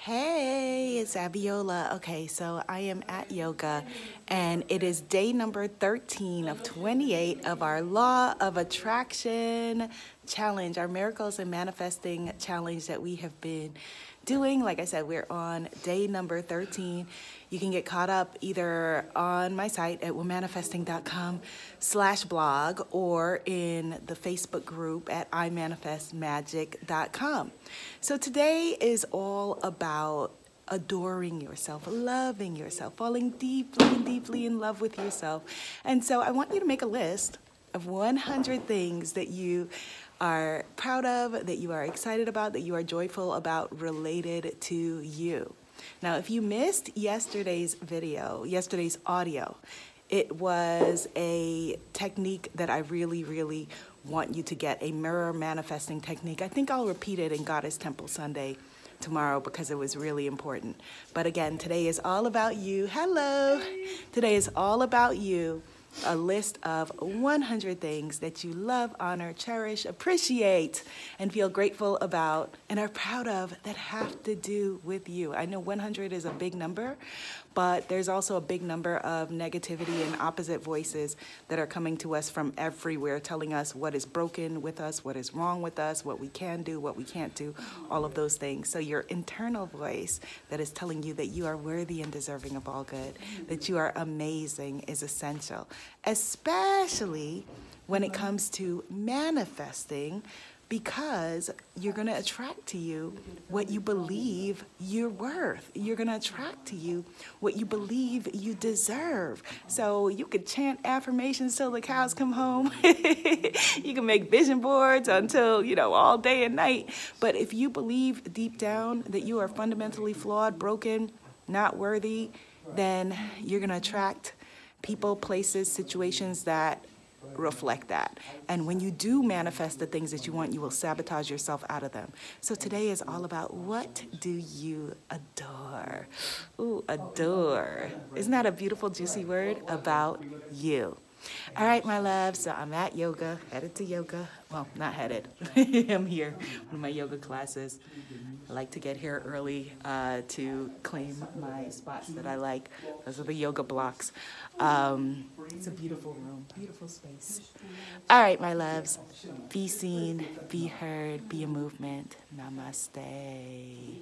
Hey, it's Abiola. Okay, so I am at yoga, and it is day number 13 of 28 of our Law of Attraction challenge, our Miracles and Manifesting challenge that we have been doing. Like I said, we're on day number 13. You can get caught up either on my site at womanifesting.com slash blog or in the Facebook group at imanifestmagic.com. So today is all about adoring yourself, loving yourself, falling deeply and deeply in love with yourself. And so I want you to make a list of 100 things that you are proud of, that you are excited about, that you are joyful about related to you. Now, if you missed yesterday's video, yesterday's audio, it was a technique that I really, really want you to get a mirror manifesting technique. I think I'll repeat it in Goddess Temple Sunday tomorrow because it was really important. But again, today is all about you. Hello. Today is all about you a list of 100 things that you love, honor, cherish, appreciate, and feel grateful about and are proud of that have to do with you. I know 100 is a big number, but there's also a big number of negativity and opposite voices that are coming to us from everywhere, telling us what is broken with us, what is wrong with us, what we can do, what we can't do, all of those things. So, your internal voice that is telling you that you are worthy and deserving of all good, that you are amazing, is essential, especially when it comes to manifesting because you're going to attract to you what you believe you're worth. You're going to attract to you what you believe you deserve. So you could chant affirmations till the cows come home. you can make vision boards until, you know, all day and night. But if you believe deep down that you are fundamentally flawed, broken, not worthy, then you're going to attract people, places, situations that reflect that. And when you do manifest the things that you want, you will sabotage yourself out of them. So today is all about what do you adore? Ooh, adore. Isn't that a beautiful, juicy word? About you. All right, my love. So I'm at yoga, headed to yoga. Well, not headed. I'm here, one of my yoga classes. I like to get here early uh, to claim my spots that I like. Those are the yoga blocks. Um, it's a beautiful room, beautiful space. All right, my loves. Be seen, be heard, be a movement. Namaste.